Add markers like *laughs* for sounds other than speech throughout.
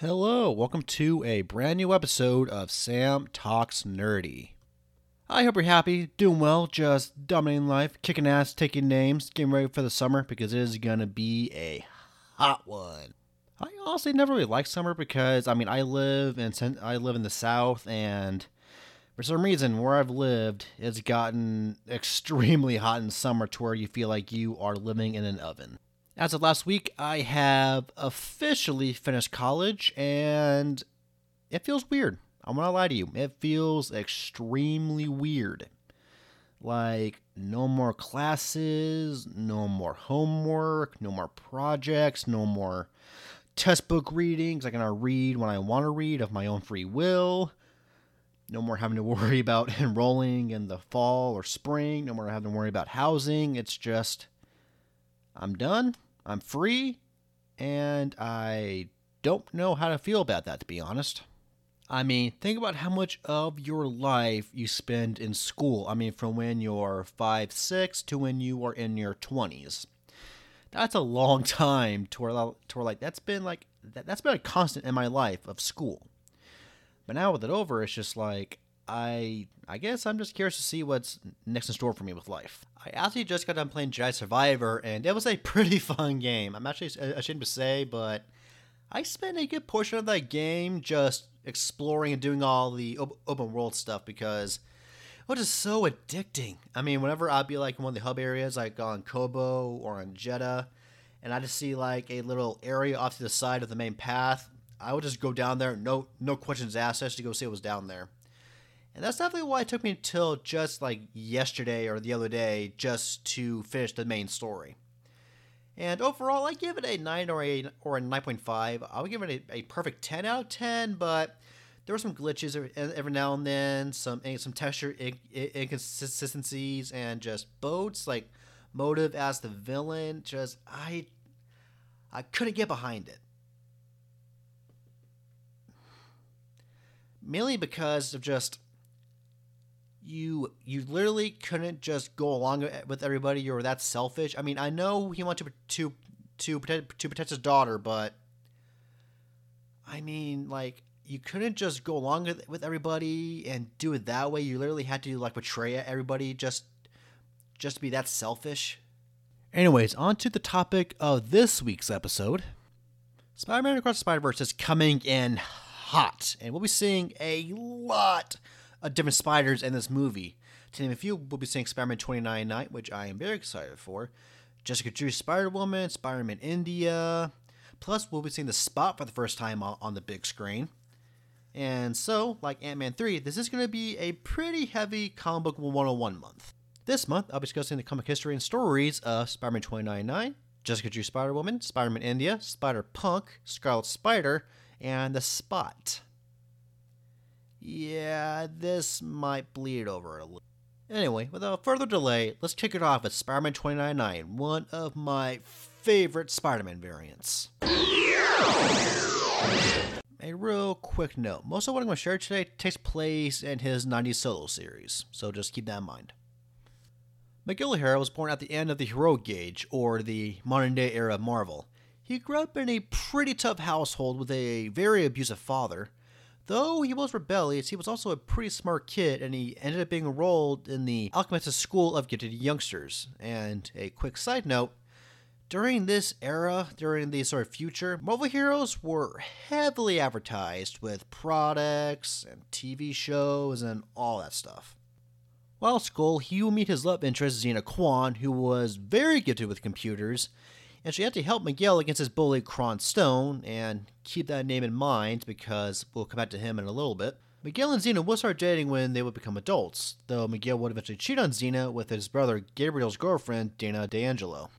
Hello, welcome to a brand new episode of Sam Talks Nerdy. I hope you're happy, doing well, just dominating life, kicking ass, taking names, getting ready for the summer because it is gonna be a hot one. I honestly never really liked summer because I mean I live in I live in the south and for some reason where I've lived it's gotten *laughs* extremely hot in summer to where you feel like you are living in an oven. As of last week, I have officially finished college and it feels weird. I'm gonna lie to you, it feels extremely weird. Like, no more classes, no more homework, no more projects, no more test book readings. I can now read when I want to read of my own free will. No more having to *laughs* worry about enrolling in the fall or spring. No more having to worry about housing. It's just, I'm done. I'm free, and I don't know how to feel about that, to be honest. I mean, think about how much of your life you spend in school. I mean, from when you're 5, 6 to when you are in your 20s. That's a long *laughs* time to where, to where like, that's been like, that, that's been a constant in my life of school. But now with it over, it's just like, I I guess I'm just curious to see what's next in store for me with life. I actually just got done playing Jedi Survivor, and it was a pretty *laughs* fun game. I'm actually ashamed to say, but I spent a good portion of that game just exploring and doing all the open world stuff because it was just so addicting. I mean, whenever I'd be like in one of the hub areas, like on Koboh or on Jedha, and I just see like a little area off to the side of the main path, I would just go down there, no no questions asked, just to go see what was down there. And that's definitely why it took me until just like yesterday or the other day just to finish the main story. And overall, I give it a 9 or a or a 9.5. I would give it a, a perfect 10 out of 10, but there were some glitches every, now and then, some some texture inconsistencies, and just Bode's like motive as the villain. Just I I couldn't get behind it. Mainly because of just you you literally couldn't just go along with everybody. You were that selfish. I mean, I know he wanted to to to protect to protect his daughter, but I mean, like you couldn't just go along with, with everybody and do it that way. You literally had to like betray everybody just just to be that selfish. Anyways, on to the topic of this week's episode. Spider-Man Across the Spider-Verse is coming in hot, and we'll be seeing a lot uh, different spiders in this movie. To name a few, we'll be seeing Spider Man 2099, which I am very excited for. Jessica Drew Spider Woman, Spider Man India. Plus, we'll be seeing the spot for the first time on the big screen. And so, like Ant Man 3, this is going to be a pretty heavy comic book 101 month. This month, I'll be discussing the comic history and stories of Spider Man 2099, Jessica Drew Spider Woman, Spider Man India, Spider Punk, Scarlet Spider, and The Spot yeah, this might bleed over a little. Anyway, without further delay, let's kick it off with Spider Man 2099, one of my favorite Spider Man variants. A real quick note most of what I'm going to share today takes place in his 90s solo series, so just keep that in mind. Miguel O'Hara was born at the end of the heroic age, or the modern day era of Marvel. He grew up in a pretty tough household with a very abusive father, Though he was rebellious, he was also a pretty smart kid, and he ended up being enrolled in the Alchemist School of Gifted Youngsters. And a quick side note during this era, during the sort of future, Marvel heroes were heavily advertised with products and TV shows and all that stuff. While at school, he will meet his love interest, Xina Kwan, who was very gifted with computers and she had to help Miguel against his bully Kron Stone, and keep that name in mind because we'll come back to him in a little bit. Miguel and Xina would start dating when they would become adults, though Miguel would eventually cheat on Xina with his brother Gabriel's girlfriend, Dana D'Angelo.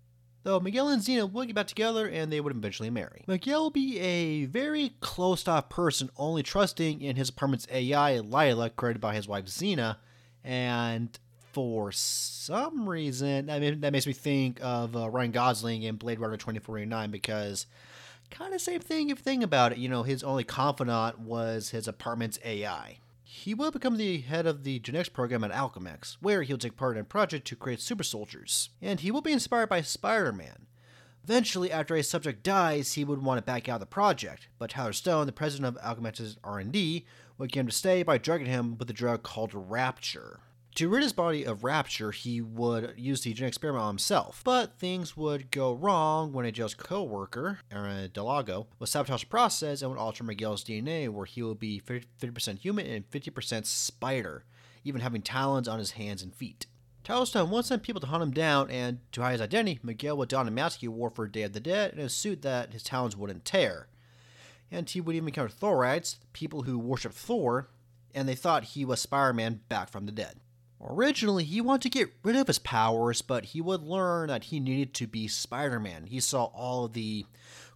Though Miguel and Xina would get back together and they would eventually marry. Miguel will be a very closed off person, only trusting in his apartment's AI, Lyla, created by his wife Xina, and for some reason, I mean, that makes me think of uh, Ryan Gosling in Blade Runner 2049 because kind of same thing if you think about it. You know, his only confidant was his apartment's AI. He will become the head of the genetics program at Alchemax, where he'll take part in a project to create super soldiers. And he will be inspired by Spider Man. Eventually, after a subject dies, he would want to back out of the project, but Tyler Stone, the president of Alchemax's R&D, would get him to stay by drugging him with a drug called Rapture. To rid his body of Rapture, he would use the genetic experiment on himself, but things would go wrong when a jail's co-worker, Aaron Delgado, would sabotage the process and would alter Miguel's DNA where he would be 50% human and 50% spider, even having talons on his hands and feet. Tyler Stone once sent people to hunt him down, and to hide his identity, Miguel would don a mask he wore for Day of the Dead and a suit that his talons wouldn't tear. And he would even encounter Thorites, people who worship Thor, and they thought he was Spider Man back from the dead. Originally, he wanted to get rid of his powers, but he would learn that he needed to be Spider Man. He saw all the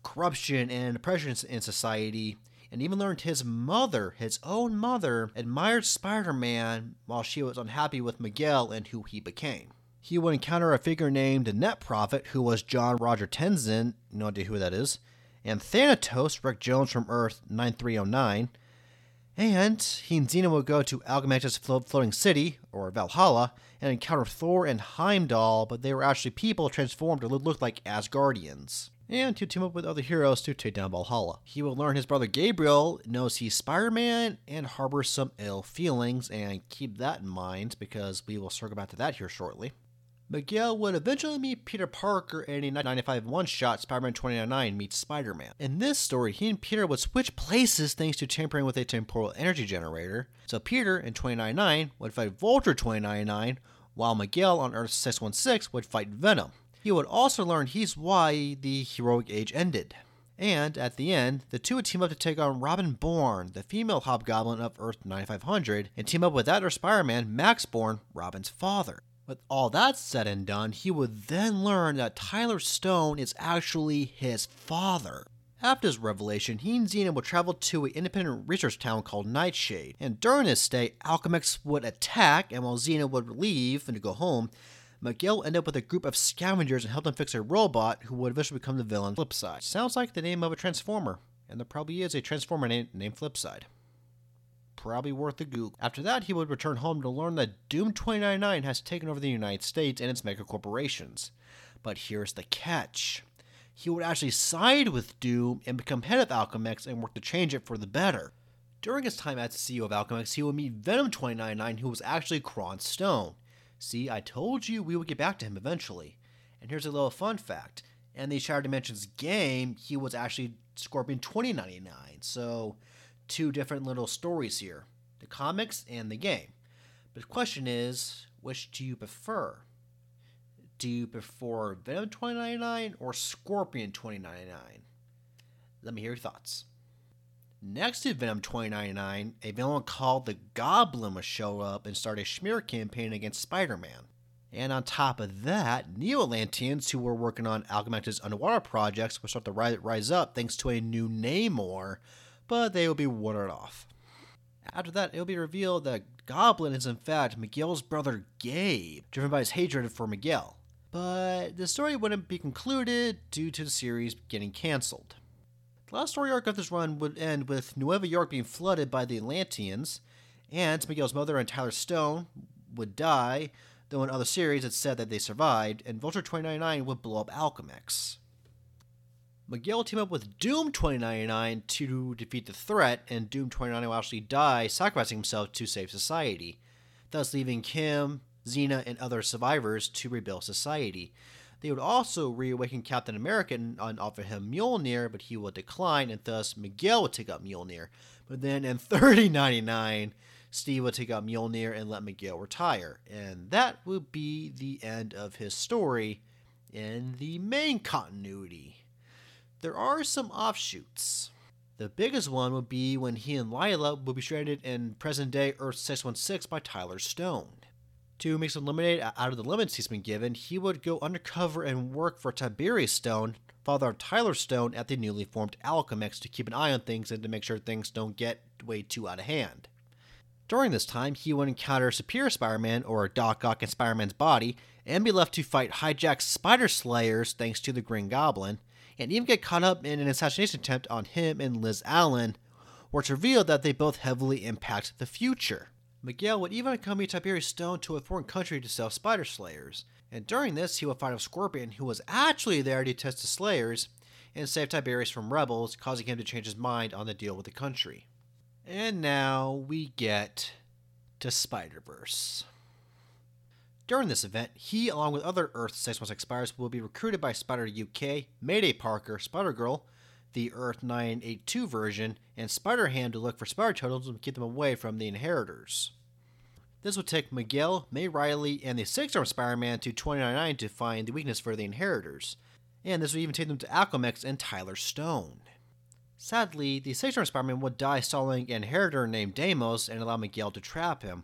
corruption and oppression in society, and even learned his mother, his own mother, admired Spider Man while she was unhappy with Miguel and who he became. He would encounter a figure named Net Prophet, who was John Roger Tenzin, no idea who that is, and Thanatos, Rick Jones from Earth 9309. And he and Xina will go to Alchemax's floating city, or Valhalla, and encounter Thor and Heimdall, but they were actually people transformed to look like Asgardians and to team up with other heroes to take down Valhalla. He will learn his brother Gabriel knows he's Spider Man and harbors some ill feelings, and keep that in mind because we will circle back to that here shortly. Miguel would eventually meet Peter Parker in a 95 one shot Spider Man 2099 meets Spider Man. In this story, he and Peter would switch places thanks to tampering with a temporal energy generator. So Peter in 2099 would fight Vulture 2099, while Miguel on Earth 616 would fight Venom. He would also learn he's why the heroic age ended. And at the end, the two would team up to take on Robin Borne, the female hobgoblin of Earth 9500, and team up with that or Spider Man, Max Borne, Robin's father. With all that said and done, he would then learn that Tyler Stone is actually his father. After his revelation, he and Xina would travel to an independent research town called Nightshade, and during this stay, Alchemax would attack, and while Xina would leave and go home, Miguel ended up with a group of scavengers and helped them fix a robot who would eventually become the villain Flipside. Sounds like the name of a Transformer, and there probably is a Transformer name, named Flipside. Probably worth a Google. After that, he would return home to learn that Doom 2099 has taken over the United States and its mega corporations. But here's the catch. He would actually side with Doom and become head of Alchemax and work to change it for the better. During his time as CEO of Alchemax, he would meet Venom 2099, who was actually Kron Stone. See, I told you we would get back to him eventually. And here's a little fun fact. In the Shattered Dimensions game, he was actually Scorpion 2099. So, two different little stories here the comics and the game. But the question is, which do you prefer? Do you prefer Venom 2099 or Scorpion 2099? Let me hear your thoughts. Next to Venom 2099, a villain called the Goblin will show up and start a smear campaign against Spider Man. And on top of that, Neo Atlanteans, who were working on Alchemax's underwater projects, will start to rise up thanks to a new Namor, but they will be watered off. After that, it will be revealed that Goblin is in fact Miguel's brother Gabe, driven by his hatred for Miguel. But the story wouldn't be concluded due to the series getting cancelled. The last story arc of this run would end with Nueva York being flooded by the Atlanteans, and Miguel's mother and Tyler Stone would die, though in other series it's said that they survived, and Vulture 2099 would blow up Alchemax. Miguel team up with Doom 2099 to defeat the threat, and Doom 2099 will actually die, sacrificing himself to save society, thus leaving Kim, Xina, and other survivors to rebuild society. They would also reawaken Captain America and offer him Mjolnir, but he would decline, and thus Miguel would take up Mjolnir. But then in *laughs* 3099, Steve would take up Mjolnir and let Miguel retire. And that would be the end of his story in the main continuity. There are some offshoots. The biggest one would be when he and Lyla would be stranded in present day Earth 616 by Tyler Stone. To make some lemonade out of the lemons he's been given, he would go undercover and work for Tiberius Stone, father of Tyler Stone, at the newly formed Alchemax to keep an eye on things and to make sure things don't get way too out of hand. During this time, he would encounter Superior Spider Man, or Doc Ock in Spider Man's body, and be left to fight hijacked Spider Slayers thanks to the Green Goblin, and even get caught up in an assassination attempt on him and Liz Allen, where it's revealed that they both heavily impact the future. Miguel would even accompany Tiberius Stone to a foreign country to sell spider slayers, And during this, he would fight a Scorpion who was actually there to test the Slayers and save Tiberius from rebels, causing him to change his mind on the deal with the country. And now we get to Spider Verse. During this event, he, along with other Earth 616 Spiders, will be recruited by Spider UK, Mayday Parker, Spider Girl, the Earth 982 version, and Spider Ham to look for Spider Turtles and keep them away from the Inheritors. This will take Miguel, May Reilly, and the Six Arm Spider Man to 2099 to find the weakness for the Inheritors, and this will even take them to Alchemax and Tyler Stone. Sadly, the Six Arm Spider Man would die stalling an inheritor named Deimos and allow Miguel to trap him,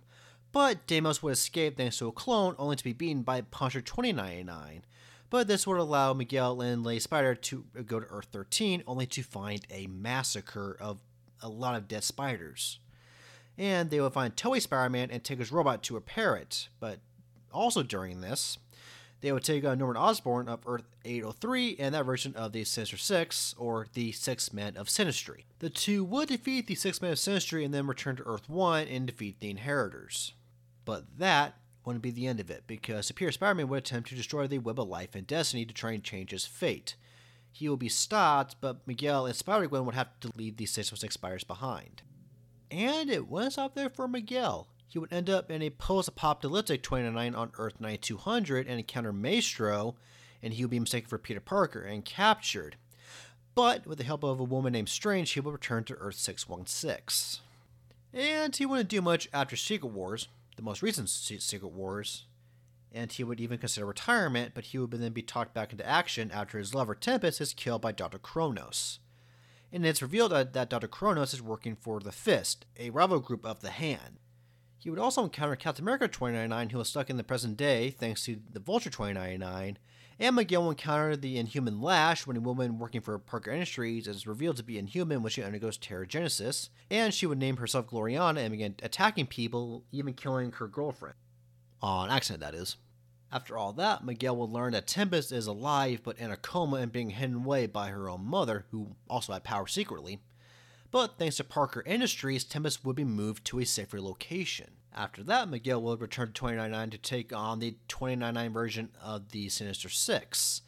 but Deimos would escape thanks to a clone, only to be beaten by Punisher 2099. But this would allow Miguel and Lady Spider to go to Earth 13, only to find a massacre of a lot of dead spiders. And they would find Toei Spider Man and take his robot to repair it. But also during this, they would take uh, Norman Osborn of Earth 803 and that version of the Sinister Six, or the Six Men of Sinistry. The two would defeat the Six Men of Sinistry and then return to Earth 1 and defeat the Inheritors. But that wouldn't be the end of it, because Superior Spider Man would attempt to destroy the Web of Life and Destiny to try and change his fate. He will be stopped, but Miguel and Spider Gwen would have to leave the 616 Spiders behind. And it wouldn't stop there for Miguel. He would end up in a post apocalyptic 29 on Earth 9200 and encounter Maestro, and he would be mistaken for Peter Parker and captured. But with the help of a woman named Strange, he would return to Earth 616. And he wouldn't do much after Secret Wars, the most recent Secret Wars, and he would even consider retirement, but he would then be talked back into action after his lover Tempest is killed by Dr. Kronos. And it's revealed that Dr. Kronos is working for the Fist, a rival group of the Hand. He would also encounter Captain America 2099, who was stuck in the present day thanks to the Vulture 2099, and Miguel will encounter the Inhuman Lash when a woman working for Parker Industries is revealed to be inhuman when she undergoes Terrigenesis, and she would name herself Gloriana and begin attacking people, even killing her girlfriend. On accident, that is. After all that, Miguel will learn that Tempest is alive but in a coma and being hidden away by her own mother, who also had power secretly. But thanks to Parker Industries, Tempest would be moved to a safer location. After that, Miguel would return to 2099 to take on the 2099 version of the Sinister Six.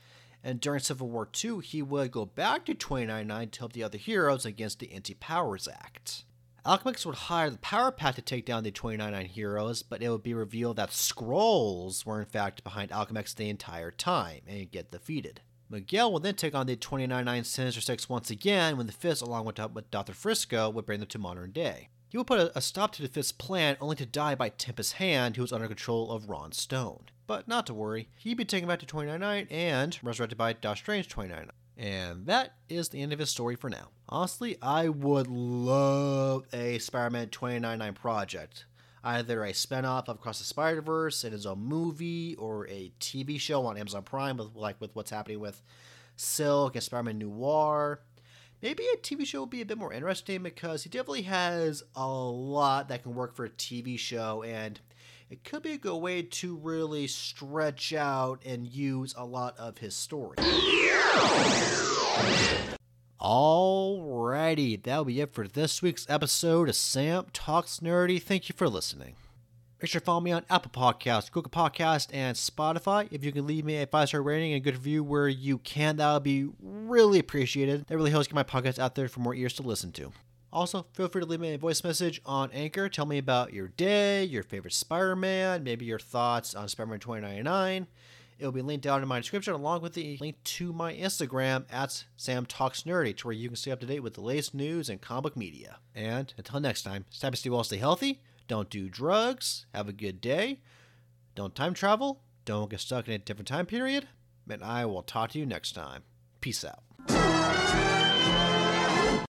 And during Civil War II, he would go back to 2099 to help the other heroes against the Anti Powers Act. Alchemax would hire the Power Pack to take down the 2099 heroes, but it would be revealed that Skrulls were in fact behind Alchemax the entire time and get defeated. Miguel will then take on the 2099 Sinister Six once again when the Fist, along with, uh, with Dr. Frisco, would bring them to modern day. He would put a, stop to the Fist's plan only to die by Tempest's hand, who was under control of Ron Stone. But not to worry, he'd be taken back to 2099 and resurrected by Doc Strange 2099. And that is the end of his story for now. Honestly, I would love a Spider Man 2099 project. Either a spinoff of Across the Spider Verse in his own movie or a TV show on Amazon Prime, with, like with what's happening with Silk and Spider Man Noir maybe a TV show would be a bit more interesting because he definitely has a lot that can work for a TV show, and it could be a good way to really stretch out and use a lot of his story. Alrighty, that'll be it for this week's episode of Sam Talks Nerdy. Thank you for listening. Make sure to follow me on Apple Podcasts, Google Podcasts, and Spotify. If you can leave me a five star rating and a good review where you can, that would be really appreciated. That really helps get my podcast out there for more ears to listen to. Also, feel free to leave me a voice message on Anchor. Tell me about your day, your favorite Spider Man, maybe your thoughts on Spider Man 2099. It'll be linked down in my description along with the link to my Instagram at Sam Talks Nerdy, to where you can stay up to date with the latest news and comic media. And until next time, stay well, stay healthy, don't do drugs. Have a good day. Don't time travel. Don't get stuck in a different time period. And I will talk to you next time. Peace out.